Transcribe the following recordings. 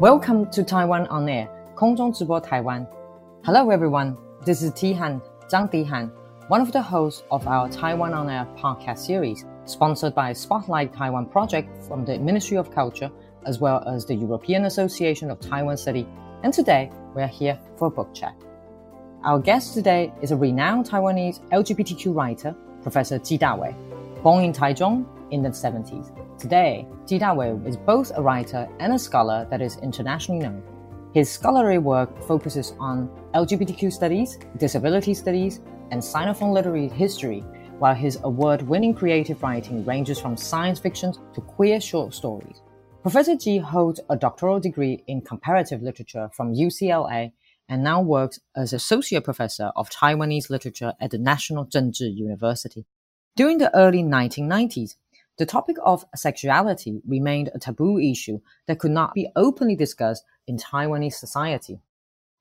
Welcome to Taiwan on Air, Hello everyone, this is Tihan, Zhang Tihan, one of the hosts of our Taiwan on Air podcast series, sponsored by Spotlight Taiwan Project from the Ministry of Culture, as well as the European Association of Taiwan Studies, and today we are here for a book chat. Our guest today is a renowned Taiwanese LGBTQ writer, Professor Ji Dawei, born in Taichung in the 70s. Today, Ji Dawei is both a writer and a scholar that is internationally known. His scholarly work focuses on LGBTQ studies, disability studies, and Sinophone literary history, while his award winning creative writing ranges from science fiction to queer short stories. Professor Ji holds a doctoral degree in comparative literature from UCLA and now works as associate professor of Taiwanese literature at the National Zhengzhi University. During the early 1990s, the topic of sexuality remained a taboo issue that could not be openly discussed in Taiwanese society.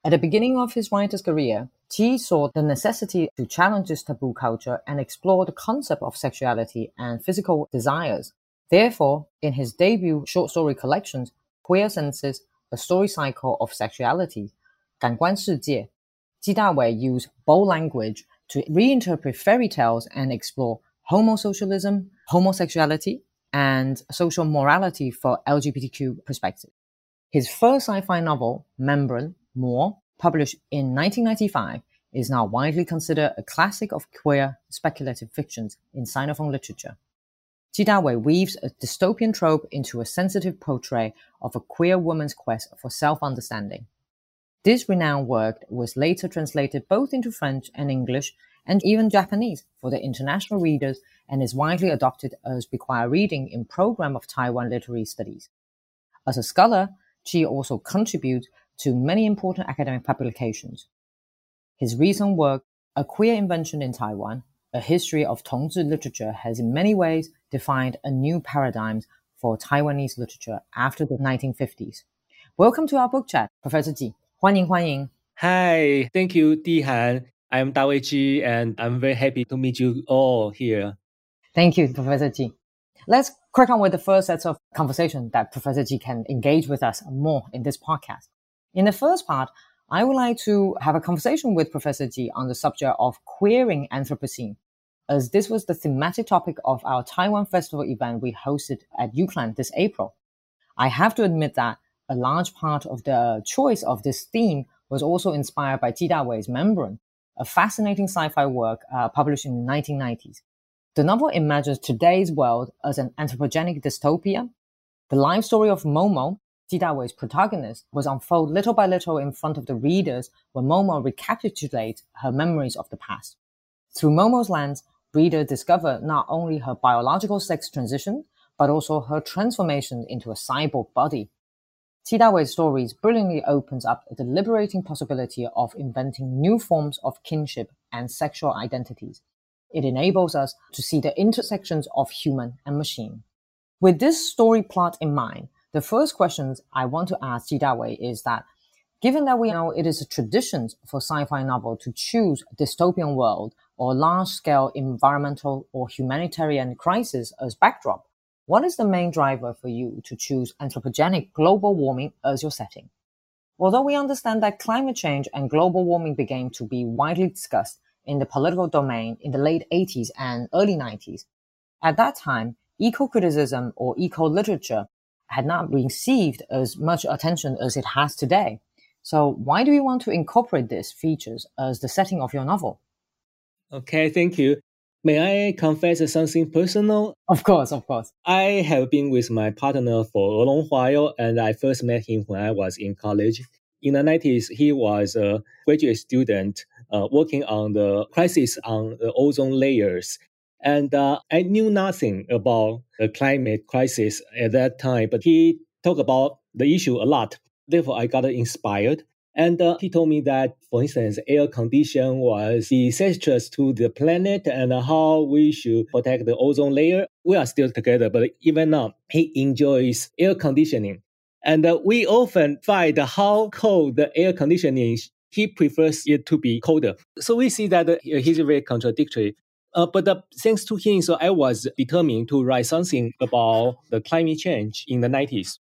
At the beginning of his writer's career, Chi saw the necessity to challenge this taboo culture and explore the concept of sexuality and physical desires. Therefore, in his debut short story collections, Queer Senses, A Story Cycle of Sexuality, 感官世界, Ji Dawei used bold language to reinterpret fairy tales and explore homosocialism, homosexuality, and social morality for LGBTQ perspective. His first sci-fi novel, Membrane, Mo, published in 1995, is now widely considered a classic of queer speculative fictions in Sinophone literature. Ji Dawei weaves a dystopian trope into a sensitive portrait of a queer woman's quest for self-understanding. This renowned work was later translated both into French and English and even Japanese for the international readers and is widely adopted as required reading in program of Taiwan literary studies. As a scholar, Ji also contributes to many important academic publications. His recent work, A Queer Invention in Taiwan, A History of Tongzhi Literature has in many ways defined a new paradigm for Taiwanese literature after the 1950s. Welcome to our book chat, Professor Ji. 欢迎欢迎. Hi, thank you, Dihan. I'm Dawei Ji, and I'm very happy to meet you all here. Thank you, Professor Ji. Let's crack on with the first set of conversation that Professor Ji can engage with us more in this podcast. In the first part, I would like to have a conversation with Professor Ji on the subject of queering Anthropocene, as this was the thematic topic of our Taiwan Festival event we hosted at UCLan this April. I have to admit that a large part of the choice of this theme was also inspired by Ji Dawei's Membrane, a fascinating sci-fi work uh, published in the 1990s. The novel imagines today's world as an anthropogenic dystopia. The life story of Momo, Ji Dawei's protagonist, was unfolded little by little in front of the readers when Momo recapitulates her memories of the past. Through Momo's lens, readers discover not only her biological sex transition, but also her transformation into a cyborg body. Ji Dawei's stories brilliantly opens up the liberating possibility of inventing new forms of kinship and sexual identities it enables us to see the intersections of human and machine. With this story plot in mind, the first questions I want to ask Ji Dawei is that given that we know it is a tradition for sci-fi novel to choose a dystopian world or large-scale environmental or humanitarian crisis as backdrop, what is the main driver for you to choose anthropogenic global warming as your setting? Although we understand that climate change and global warming began to be widely discussed in the political domain in the late 80s and early 90s. At that time, eco-criticism or eco-literature had not received as much attention as it has today. So why do you want to incorporate these features as the setting of your novel? Okay, thank you. May I confess something personal? Of course, of course. I have been with my partner for a long while, and I first met him when I was in college. In the 90s, he was a graduate student uh, working on the crisis on the ozone layers. And uh, I knew nothing about the climate crisis at that time, but he talked about the issue a lot. Therefore, I got inspired. And uh, he told me that, for instance, air condition was disastrous to the planet and how we should protect the ozone layer. We are still together, but even now, he enjoys air conditioning. And uh, we often find how cold the air conditioning he prefers it to be colder. So we see that uh, he's very contradictory. Uh, but uh, thanks to him, so I was determined to write something about the climate change in the 90s.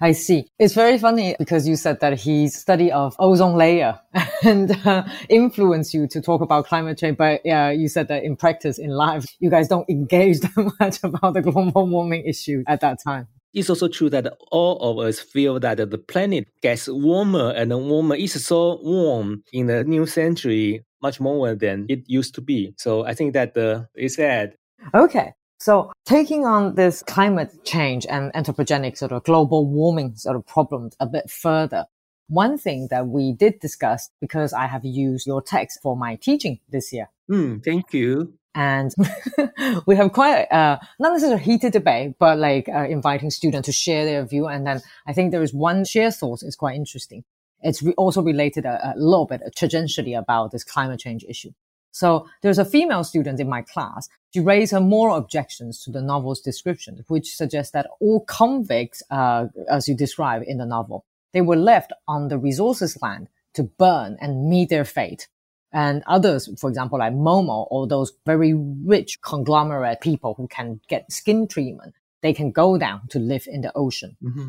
I see. It's very funny because you said that his study of ozone layer and uh, influenced you to talk about climate change. But yeah, you said that in practice, in life, you guys don't engage that much about the global warming issue at that time. It's also true that all of us feel that the planet gets warmer and warmer. It's so warm in the new century, much more than it used to be. So I think that uh, it's sad. Okay. So taking on this climate change and anthropogenic sort of global warming sort of problems a bit further, one thing that we did discuss because I have used your text for my teaching this year. Mm, thank you. And we have quite uh, not necessarily a heated debate, but like uh, inviting students to share their view. And then I think there is one share thought is quite interesting. It's re- also related a, a little bit tangentially about this climate change issue. So there's a female student in my class. She raised her moral objections to the novel's description, which suggests that all convicts, uh, as you describe in the novel, they were left on the resources land to burn and meet their fate. And others, for example, like Momo or those very rich conglomerate people who can get skin treatment, they can go down to live in the ocean. Mm-hmm.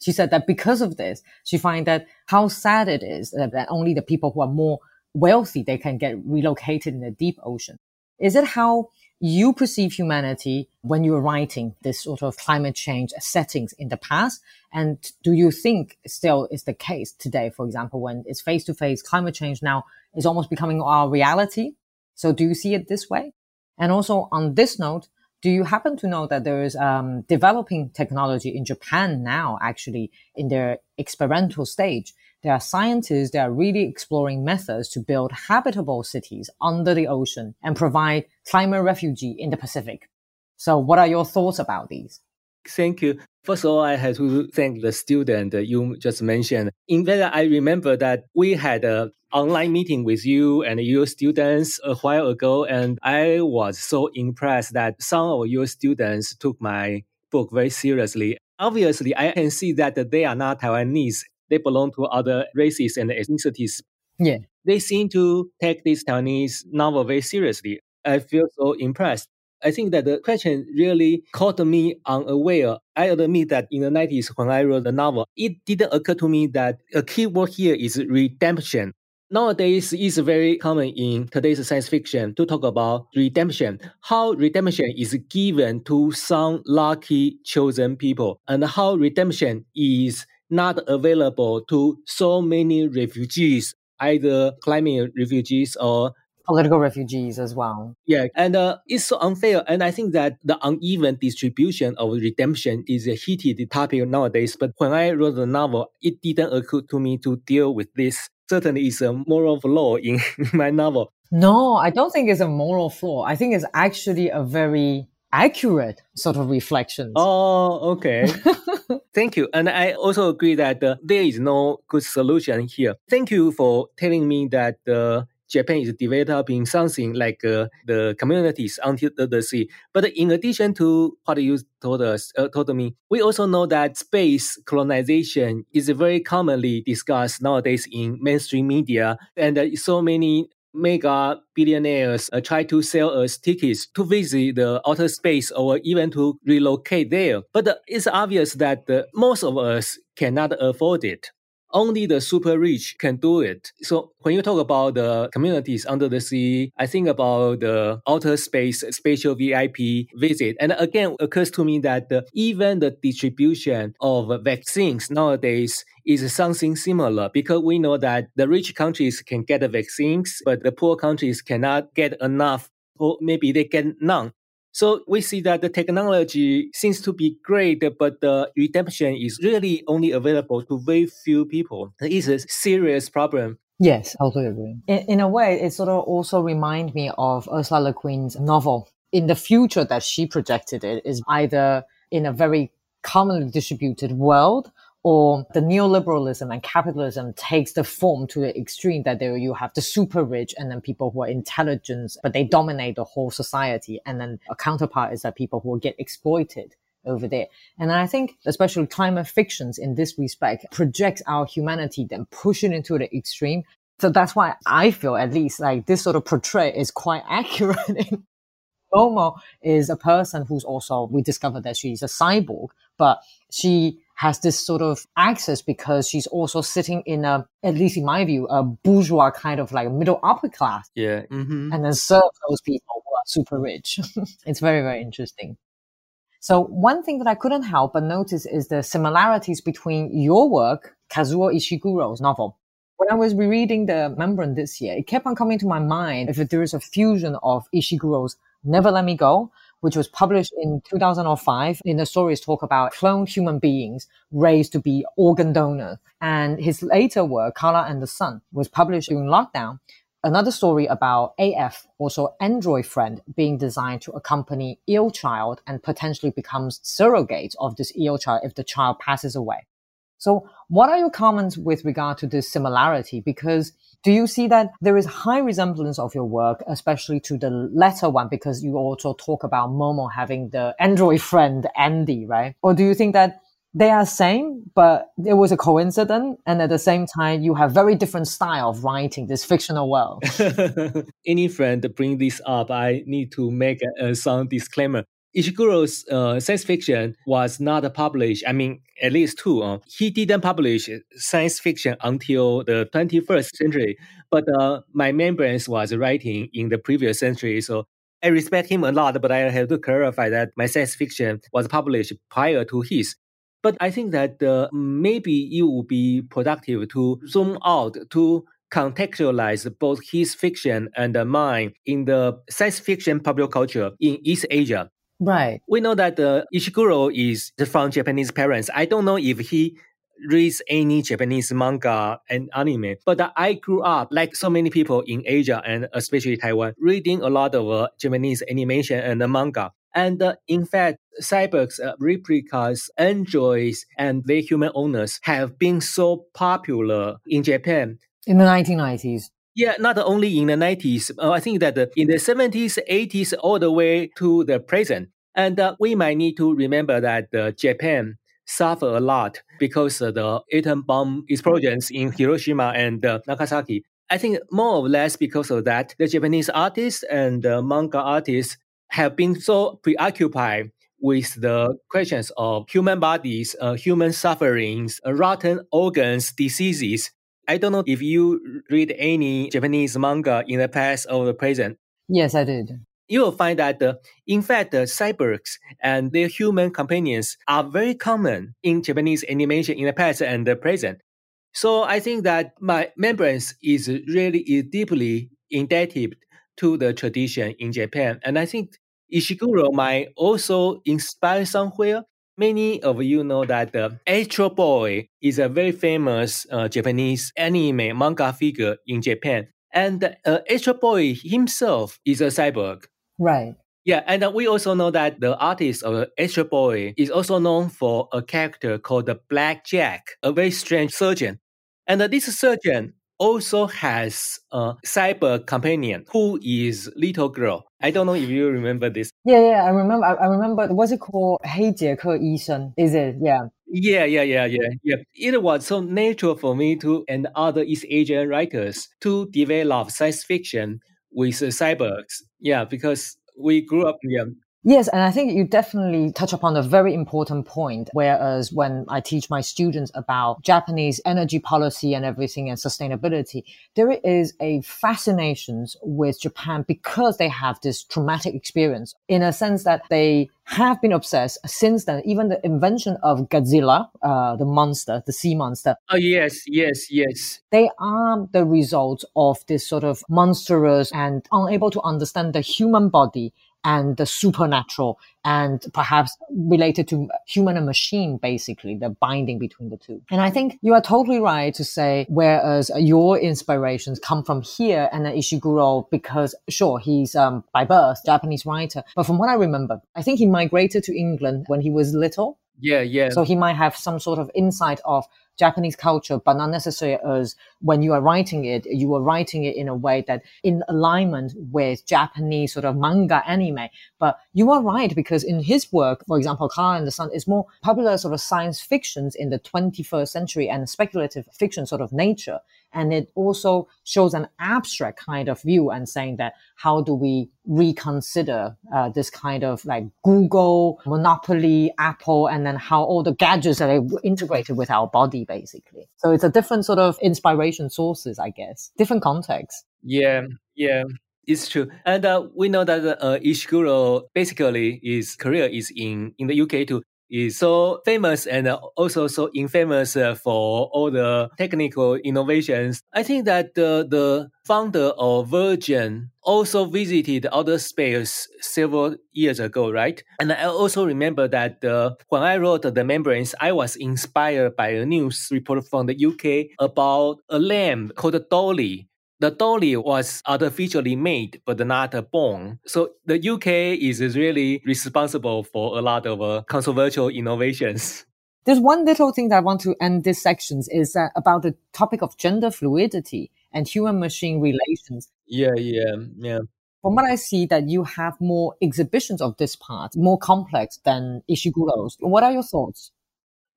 She said that because of this, she finds that how sad it is that only the people who are more wealthy, they can get relocated in the deep ocean. Is it how you perceive humanity when you're writing this sort of climate change settings in the past? And do you think still is the case today, for example, when it's face to face climate change now is almost becoming our reality? So do you see it this way? And also on this note, do you happen to know that there is um, developing technology in Japan now, actually in their experimental stage, there are scientists that are really exploring methods to build habitable cities under the ocean and provide climate refugee in the Pacific. So what are your thoughts about these? Thank you. First of all, I have to thank the student you just mentioned. In fact, I remember that we had an online meeting with you and your students a while ago, and I was so impressed that some of your students took my book very seriously. Obviously, I can see that they are not Taiwanese they belong to other races and ethnicities. Yeah. They seem to take this Taiwanese novel very seriously. I feel so impressed. I think that the question really caught me unaware. I admit that in the 90s, when I wrote the novel, it didn't occur to me that a key word here is redemption. Nowadays, it's very common in today's science fiction to talk about redemption, how redemption is given to some lucky chosen people, and how redemption is not available to so many refugees, either climate refugees or political refugees as well. Yeah, and uh, it's so unfair. And I think that the uneven distribution of redemption is a heated topic nowadays. But when I wrote the novel, it didn't occur to me to deal with this. Certainly, it's a moral flaw in my novel. No, I don't think it's a moral flaw. I think it's actually a very accurate sort of reflection. Oh, okay. Thank you. And I also agree that uh, there is no good solution here. Thank you for telling me that uh, Japan is developing something like uh, the communities until the, the, sea. But in addition to what you told us, uh, told me, we also know that space colonization is very commonly discussed nowadays in mainstream media, and uh, so many mega billionaires uh, try to sell us tickets to visit the outer space or even to relocate there. But uh, it's obvious that uh, most of us cannot afford it only the super rich can do it. So when you talk about the communities under the sea, I think about the outer space spatial VIP visit. And again, occurs to me that the, even the distribution of vaccines nowadays is something similar because we know that the rich countries can get the vaccines, but the poor countries cannot get enough or maybe they get none. So we see that the technology seems to be great, but the redemption is really only available to very few people. It is a serious problem. Yes, I totally agree. In, in a way, it sort of also reminds me of Ursula Le Guin's novel. In the future that she projected it is either in a very commonly distributed world or the neoliberalism and capitalism takes the form to the extreme that there you have the super rich and then people who are intelligent, but they dominate the whole society. And then a counterpart is that people who will get exploited over there. And I think especially climate fictions in this respect projects our humanity, then push it into the extreme. So that's why I feel at least like this sort of portray is quite accurate. Momo is a person who's also, we discovered that she's a cyborg, but she has this sort of access because she's also sitting in a, at least in my view, a bourgeois kind of like middle upper class. Yeah. Mm-hmm. And then serve those people who are super rich. it's very, very interesting. So one thing that I couldn't help but notice is the similarities between your work, Kazuo Ishiguro's novel. When I was rereading the Membrane this year, it kept on coming to my mind if there is a fusion of Ishiguro's Never Let Me Go which was published in 2005. In the stories talk about cloned human beings raised to be organ donors. And his later work, Klara and the Sun, was published during lockdown. Another story about AF, also android friend, being designed to accompany ill child and potentially becomes surrogate of this ill child if the child passes away. So what are your comments with regard to this similarity? Because do you see that there is high resemblance of your work, especially to the latter one, because you also talk about Momo having the Android friend Andy, right? Or do you think that they are same, but it was a coincidence, and at the same time, you have very different style of writing this fictional world. Any friend bring this up, I need to make a, a some disclaimer. Ishiguro's uh, science fiction was not published. I mean, at least two. Uh, he didn't publish science fiction until the 21st century, but uh, my membranes was writing in the previous century. So I respect him a lot, but I have to clarify that my science fiction was published prior to his. But I think that uh, maybe it would be productive to zoom out to contextualize both his fiction and mine in the science fiction popular culture in East Asia. Right. We know that uh, Ishiguro is from Japanese parents. I don't know if he reads any Japanese manga and anime, but I grew up, like so many people in Asia and especially Taiwan, reading a lot of uh, Japanese animation and uh, manga. And uh, in fact, cyborgs, uh, replicas, androids, and their human owners have been so popular in Japan. In the 1990s. Yeah, not only in the 90s. Uh, I think that uh, in the 70s, 80s, all the way to the present. And uh, we might need to remember that uh, Japan suffered a lot because of the atom bomb explosions in Hiroshima and uh, Nagasaki. I think more or less because of that, the Japanese artists and manga artists have been so preoccupied with the questions of human bodies, uh, human sufferings, uh, rotten organs, diseases, I don't know if you read any Japanese manga in the past or the present. Yes, I did. You will find that, uh, in fact, the cyborgs and their human companions are very common in Japanese animation in the past and the present. So I think that my membranes is really is deeply indebted to the tradition in Japan. And I think Ishiguro might also inspire somewhere Many of you know that the Astro Boy is a very famous uh, Japanese anime manga figure in Japan. And uh, Astro Boy himself is a cyborg. Right. Yeah, and uh, we also know that the artist of Astro Boy is also known for a character called the Black Jack, a very strange surgeon. And uh, this surgeon also has a cyber companion who is little girl. I don't know if you remember this. Yeah, yeah, I remember. I, I remember. What's it called? 黑杰克医生. Is it? Yeah. Yeah, yeah, yeah, yeah, yeah. It was so natural for me to and other East Asian writers to develop science fiction with uh, cyborgs. Yeah, because we grew up. Yeah, Yes, and I think you definitely touch upon a very important point. Whereas when I teach my students about Japanese energy policy and everything and sustainability, there is a fascination with Japan because they have this traumatic experience in a sense that they have been obsessed since then. Even the invention of Godzilla, uh, the monster, the sea monster. Oh, yes, yes, yes. They are the result of this sort of monstrous and unable to understand the human body and the supernatural and perhaps related to human and machine, basically, the binding between the two. And I think you are totally right to say, whereas your inspirations come from here and Ishiguro, because sure, he's um, by birth Japanese writer, but from what I remember, I think he migrated to England when he was little. Yeah, yeah. So he might have some sort of insight of Japanese culture, but not necessarily as when you are writing it, you are writing it in a way that in alignment with Japanese sort of manga anime. But you are right because in his work, for example, Klara and the Sun is more popular sort of science fictions in the 21st century and speculative fiction sort of nature. And it also shows an abstract kind of view and saying that how do we reconsider uh, this kind of like Google, Monopoly, Apple, and then how all the gadgets that are integrated with our body, basically. So it's a different sort of inspiration sources, I guess, different context. Yeah, yeah. It's true, and uh, we know that uh, Ishiguro basically his career is in in the UK too is so famous and also so infamous uh, for all the technical innovations. I think that the, the founder of Virgin also visited outer space several years ago, right? And I also remember that uh, when I wrote the membranes, I was inspired by a news report from the UK about a lamb called Dolly the dolly was artificially made but not born. So the UK is really responsible for a lot of uh, controversial innovations. There's one little thing that I want to end this section is uh, about the topic of gender fluidity and human machine relations. Yeah, yeah, yeah. From what I see, that you have more exhibitions of this part, more complex than Ishiguro's. What are your thoughts?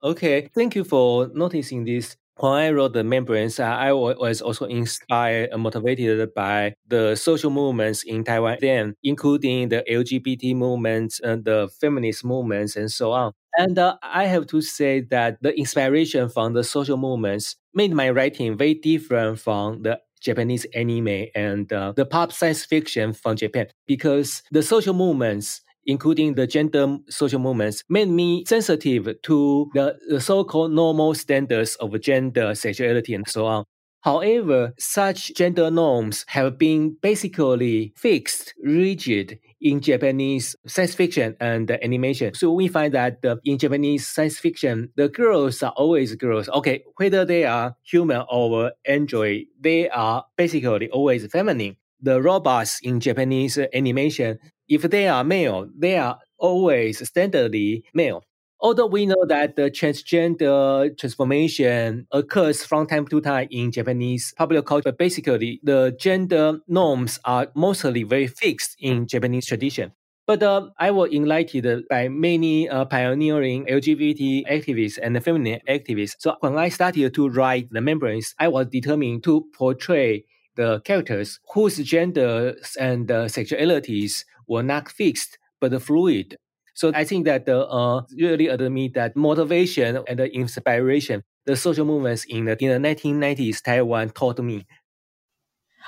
Okay, thank you for noticing this when I wrote the membranes, I was also inspired and motivated by the social movements in Taiwan then, including the LGBT movements and the feminist movements and so on. And uh, I have to say that the inspiration from the social movements made my writing very different from the Japanese anime and uh, the pop science fiction from Japan because the social movements including the gender social movements, made me sensitive to the, the so-called normal standards of gender, sexuality, and so on. However, such gender norms have been basically fixed, rigid in Japanese science fiction and animation. So we find that uh, in Japanese science fiction, the girls are always girls. Okay, whether they are human or android, they are basically always feminine. The robots in Japanese animation if they are male, they are always standardly male. Although we know that the transgender transformation occurs from time to time in Japanese popular culture, but basically the gender norms are mostly very fixed in Japanese tradition. But uh, I was enlightened by many uh, pioneering LGBT activists and feminine activists. So when I started to write the membranes, I was determined to portray the characters whose genders and uh, sexualities were not fixed but fluid. So I think that the uh, really admit that motivation and the inspiration the social movements in the in the 1990s Taiwan taught me.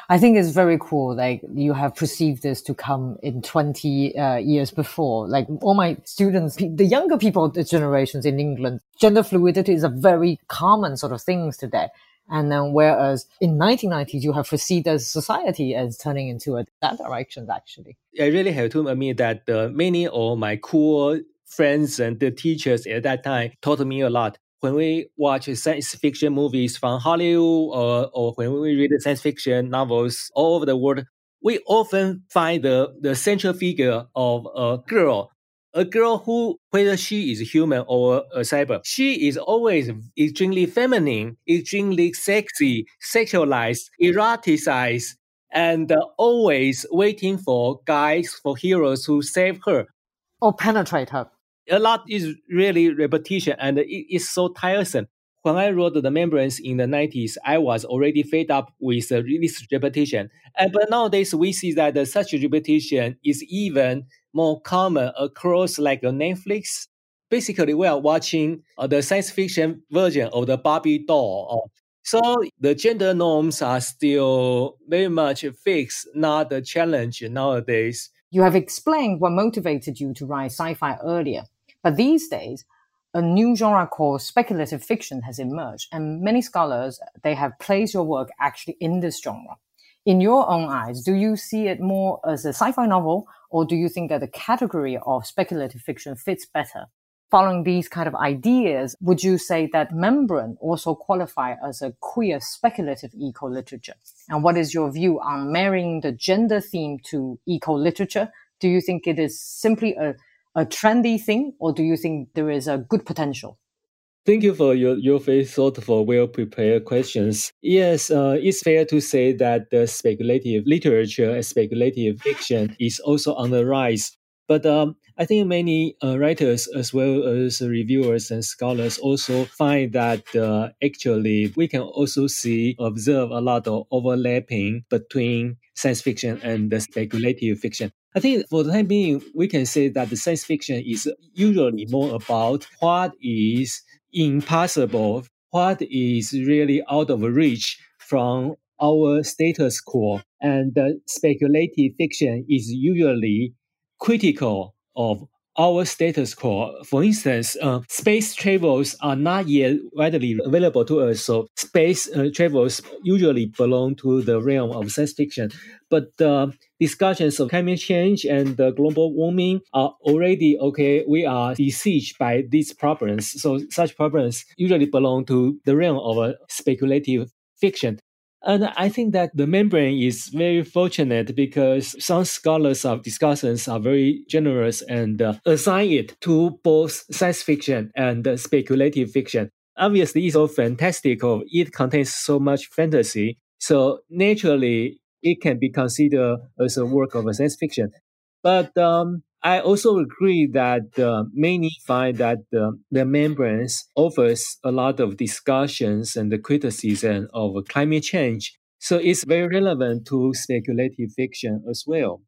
I think it's very cool. Like you have perceived this to come in 20 uh, years before. Like all my students, the younger people, the generations in England, gender fluidity is a very common sort of things today. And then whereas in 1990s, you have foreseen the society as turning into a, that direction, actually. I really have to admit that uh, many of my cool friends and the teachers at that time taught me a lot. When we watch science fiction movies from Hollywood or, or when we read science fiction novels all over the world, we often find the, the central figure of a girl a girl who, whether she is human or a cyber, she is always extremely feminine, extremely sexy, sexualized, eroticized, and uh, always waiting for guys, for heroes who save her. Or penetrate her. A lot is really repetition and it is so tiresome. When I wrote the membranes in the 90s, I was already fed up with this repetition. And, but nowadays, we see that such repetition is even more common across like a Netflix. Basically, we are watching uh, the science fiction version of the Barbie doll. So the gender norms are still very much fixed, not a challenge nowadays. You have explained what motivated you to write sci-fi earlier, but these days, a new genre called speculative fiction has emerged, and many scholars they have placed your work actually in this genre. In your own eyes, do you see it more as a sci-fi novel or do you think that the category of speculative fiction fits better? Following these kind of ideas, would you say that Membrane also qualify as a queer speculative eco literature? And what is your view on marrying the gender theme to eco literature? Do you think it is simply a, a trendy thing, or do you think there is a good potential? Thank you for your, your very thoughtful, well prepared questions. Yes, uh, it's fair to say that the speculative literature and speculative fiction is also on the rise. But um, I think many uh, writers, as well as reviewers and scholars, also find that uh, actually we can also see, observe a lot of overlapping between science fiction and the speculative fiction. I think for the time being, we can say that the science fiction is usually more about what is impossible, what is really out of reach from our status quo. And speculative fiction is usually critical of our status quo. For instance, uh, space travels are not yet widely available to us. So space uh, travels usually belong to the realm of science fiction. But uh, discussions of climate change and global warming are already okay. We are besieged by these problems. So such problems usually belong to the realm of speculative fiction. And I think that the membrane is very fortunate because some scholars of discussions are very generous and uh, assign it to both science fiction and uh, speculative fiction. Obviously, it's so fantastical. It contains so much fantasy. So naturally, it can be considered as a work of science fiction. But um, I also agree that uh, many find that uh, the membranes offers a lot of discussions and the criticism of climate change. So it's very relevant to speculative fiction as well.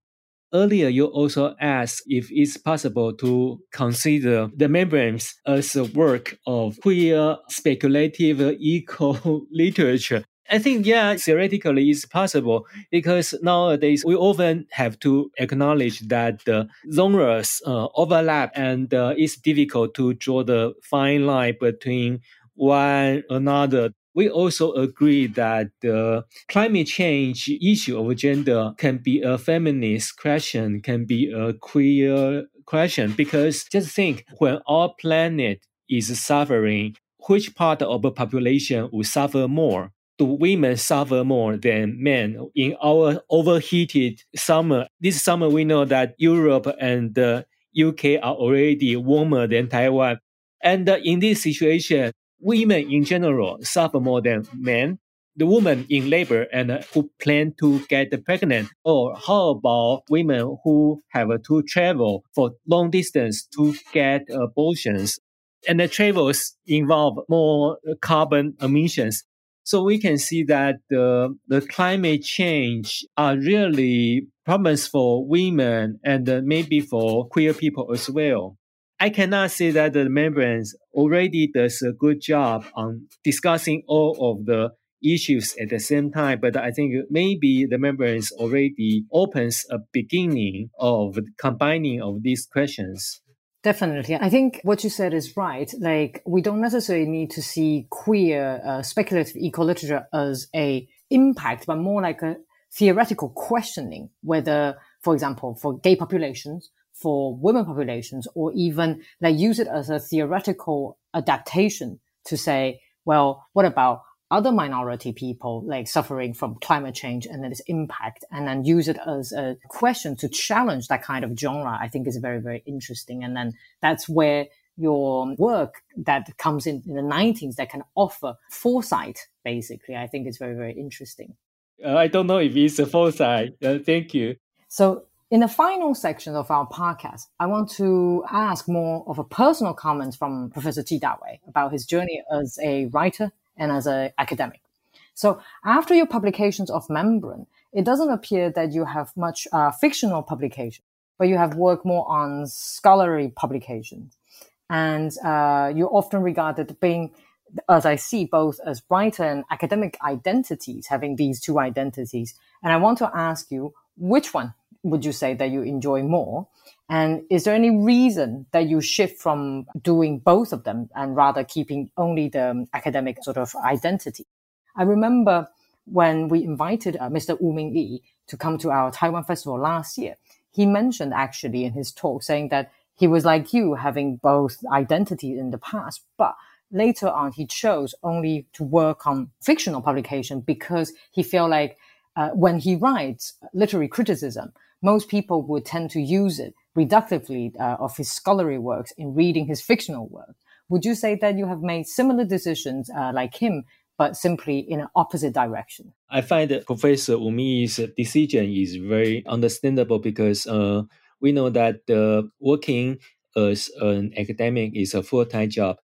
Earlier, you also asked if it's possible to consider the membranes as a work of queer speculative eco literature. I think, yeah, theoretically it's possible because nowadays we often have to acknowledge that the genres uh, overlap and uh, it's difficult to draw the fine line between one another. We also agree that the climate change issue of gender can be a feminist question, can be a queer question, because just think when our planet is suffering, which part of the population will suffer more? Do women suffer more than men in our overheated summer? This summer, we know that Europe and the UK are already warmer than Taiwan. And uh, in this situation, women in general suffer more than men. The women in labor and uh, who plan to get pregnant, or how about women who have to travel for long distance to get abortions? And the travels involve more carbon emissions. So we can see that the, the climate change are really problems for women and maybe for queer people as well. I cannot say that the membranes already does a good job on discussing all of the issues at the same time, but I think maybe the membranes already opens a beginning of combining of these questions. Definitely. I think what you said is right. Like, we don't necessarily need to see queer uh, speculative eco literature as a impact, but more like a theoretical questioning whether, for example, for gay populations, for women populations, or even like use it as a theoretical adaptation to say, well, what about other minority people like suffering from climate change and then its impact and then use it as a question to challenge that kind of genre i think is very very interesting. And then that's where your work that comes in in the 90s that can offer foresight basically i think is very very interesting. Uh, i don't know if it's a foresight. Uh, thank you. So in the final section of our podcast, I want to ask more of a personal comment from Professor Ji Dawei about his journey as a writer and as an academic. So after your publications of Membrane, it doesn't appear that you have much uh, fictional publication, but you have worked more on scholarly publications. And uh, you're often regarded being, as I see, both as writer and academic identities, having these two identities. And I want to ask you, which one would you say that you enjoy more? And is there any reason that you shift from doing both of them and rather keeping only the academic sort of identity? I remember when we invited uh, Mr. Wu Mingyi to come to our Taiwan festival last year, he mentioned actually in his talk saying that he was like you, having both identity in the past, but later on he chose only to work on fictional publication because he felt like uh, when he writes literary criticism, most people would tend to use it reductively uh, of his scholarly works in reading his fictional work. Would you say that you have made similar decisions uh, like him, but simply in an opposite direction? I find that Professor Umi's decision is very understandable because uh, we know that uh, working as an academic is a full-time job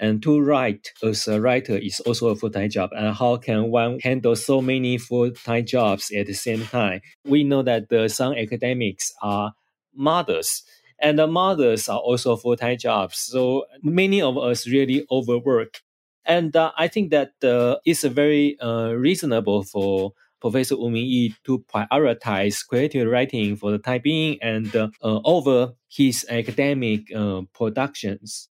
and to write as a writer is also a full-time job. And how can one handle so many full-time jobs at the same time? We know that uh, some academics are mothers. And the mothers are also full-time jobs. So many of us really overwork. And uh, i think that uh, it's very uh, reasonable for Professor Wu Mingyi to prioritize creative writing for the time being and uh, over his academic uh, productions.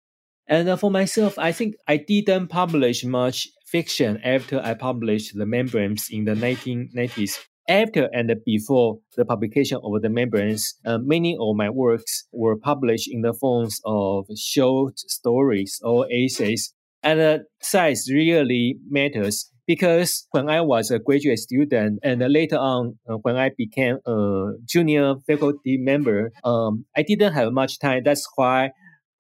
And uh, for myself, I think I didn't publish much fiction after I published The Membranes in the 1990s. After and before the publication of The Membranes, uh, many of my works were published in the forms of short stories or essays. And the size really matters because when I was a graduate student and later on uh, when I became a junior faculty member, um, I didn't have much time. That's why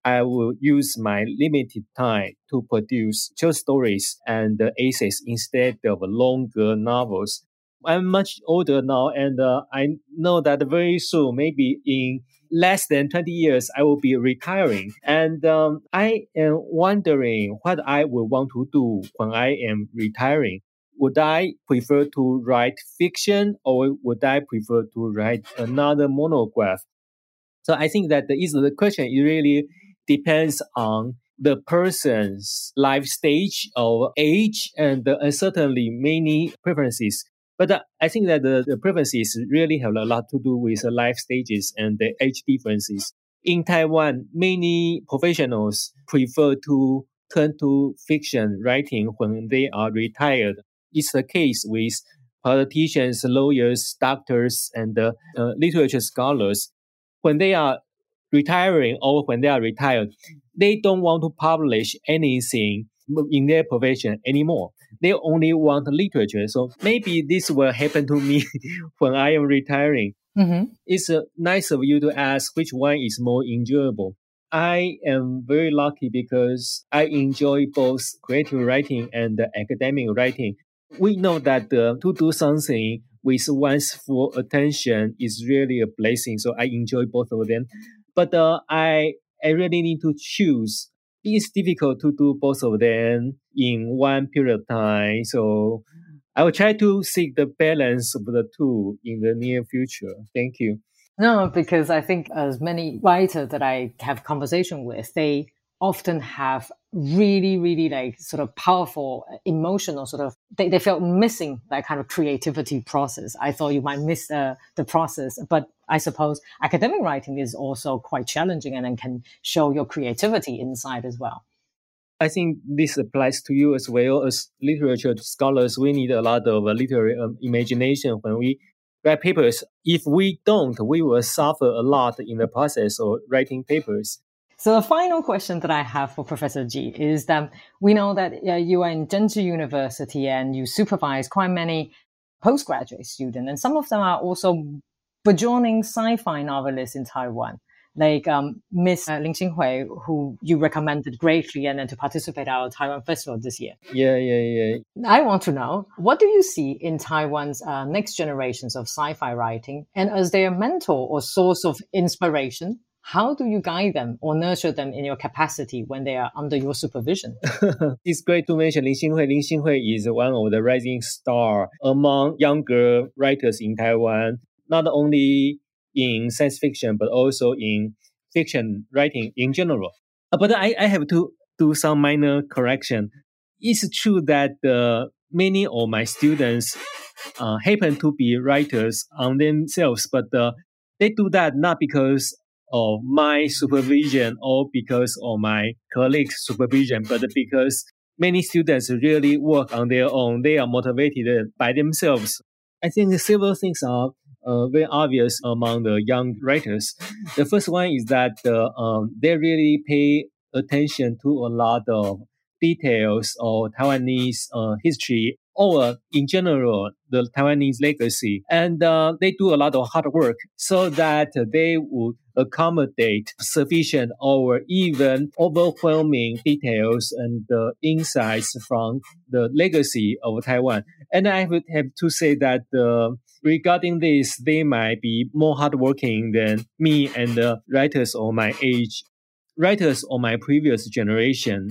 I will use my limited time to produce short stories and essays instead of longer novels. I'm much older now, and uh, I know that very soon, maybe in less than 20 years, I will be retiring. And um, I am wondering what I will want to do when I am retiring. Would I prefer to write fiction or would I prefer to write another monograph? So I think that the, the question is really depends on the person's life stage or age and, certainly many preferences. But uh, I think that the, the preferences really have a lot to do with the life stages and the age differences. In Taiwan, many professionals prefer to turn to fiction writing when they are retired. It's the case with politicians, lawyers, doctors, and uh, uh, literature scholars. When they are retiring or when they are retired, they don't want to publish anything in their profession anymore they only want literature. So maybe this will happen to me when I am retiring. Mm-hmm. It's uh, nice of you to ask which one is more enjoyable. I am very lucky because I enjoy both creative writing and academic writing. We know that uh, to do something with one's full attention is really a blessing. So I enjoy both of them. But uh, I I really need to choose it's difficult to do both of them in one period of time. So I will try to seek the balance of the two in the near future. Thank you. No, because I think as many writers that I have conversation with, they often have really, really like sort of powerful emotional sort of, they, they felt missing that kind of creativity process. I thought you might miss uh, the process, but I suppose academic writing is also quite challenging and then can show your creativity inside as well. I think this applies to you as well as literature scholars. We need a lot of uh, literary um, imagination when we write papers. If we don't, we will suffer a lot in the process of writing papers. So the final question that I have for Professor Ji is that we know that uh, you are in Zhengzhi University and you supervise quite many postgraduate students, and some of them are also burgeoning sci-fi novelists in Taiwan, like um, Miss uh, Lin Xinghui, who you recommended greatly, and then to participate at our Taiwan Festival this year. Yeah, yeah, yeah. I want to know what do you see in Taiwan's uh, next generations of sci-fi writing, and as their mentor or source of inspiration, how do you guide them or nurture them in your capacity when they are under your supervision? it's great to mention Lin Xinghui. Lin Xinghui is one of the rising star among younger writers in Taiwan, not only in science fiction, but also in fiction writing in general. Uh, but I, I have to do some minor correction. It's true that uh, many of my students uh, happen to be writers on themselves, but uh, they do that not because of my supervision or because of my colleagues' supervision, but because many students really work on their own. They are motivated by themselves. I think several things are uh, very obvious among the young writers. The first one is that uh, um, they really pay attention to a lot of details of Taiwanese uh, history or in general, the Taiwanese legacy. And uh, they do a lot of hard work so that they would accommodate sufficient or even overwhelming details and uh, insights from the legacy of Taiwan. And I would have to say that uh, regarding this, they might be more hardworking than me and the writers of my age. Writers of my previous generation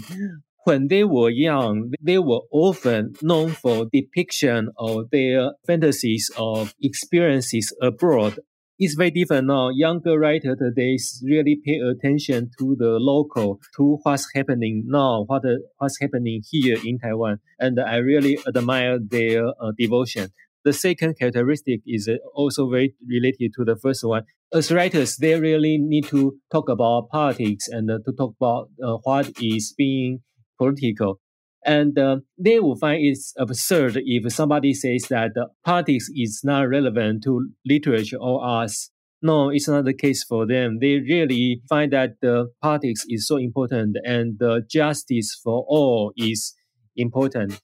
when they were young, they were often known for depiction of their fantasies of experiences abroad. It's very different now. Younger writers today really pay attention to the local, to what's happening now, what what's happening here in Taiwan, and I really admire their uh, devotion. The second characteristic is also very related to the first one. As writers, they really need to talk about politics and uh, to talk about uh, what is being political. And uh, they will find it's absurd if somebody says that uh, politics is not relevant to literature or arts. No, it's not the case for them. They really find that the politics is so important and justice for all is important.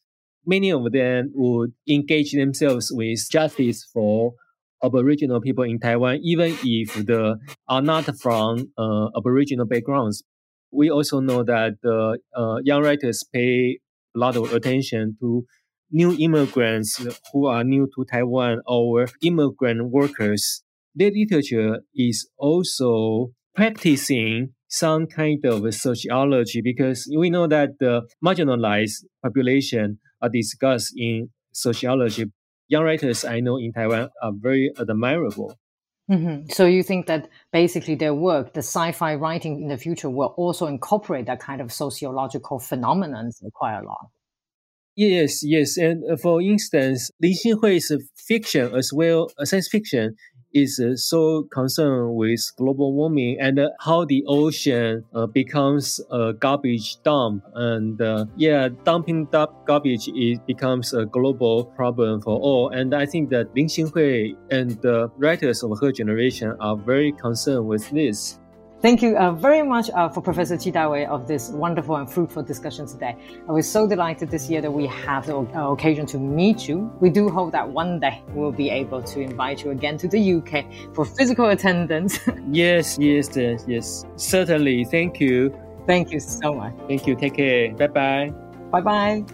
Many of them would engage themselves with justice for Aboriginal people in Taiwan, even if they are not from uh, Aboriginal backgrounds we also know that the uh, young writers pay a lot of attention to new immigrants who are new to Taiwan or immigrant workers. Their literature is also practicing some kind of sociology because we know that the marginalized population are discussed in sociology. Young writers I know in Taiwan are very admirable. Mm-hmm. So you think that basically their work, the sci-fi writing in the future, will also incorporate that kind of sociological phenomenon quite a lot. Yes, yes, and uh, for instance, Lin Xinhui's fiction as well, uh, science fiction, is so concerned with global warming and how the ocean uh, becomes a garbage dump. And uh, yeah, dumping up garbage it becomes a global problem for all. And I think that Lin Xinhui and the writers of her generation are very concerned with this. Thank you uh, very much uh, for Professor Ji Dawei of this wonderful and fruitful discussion today. I was so delighted this year that we have the uh, occasion to meet you. We do hope that one day we'll be able to invite you again to the UK for physical attendance. yes, yes, yes, yes. Certainly. Thank you. Thank you so much. Thank you. Take care. Bye bye. Bye bye.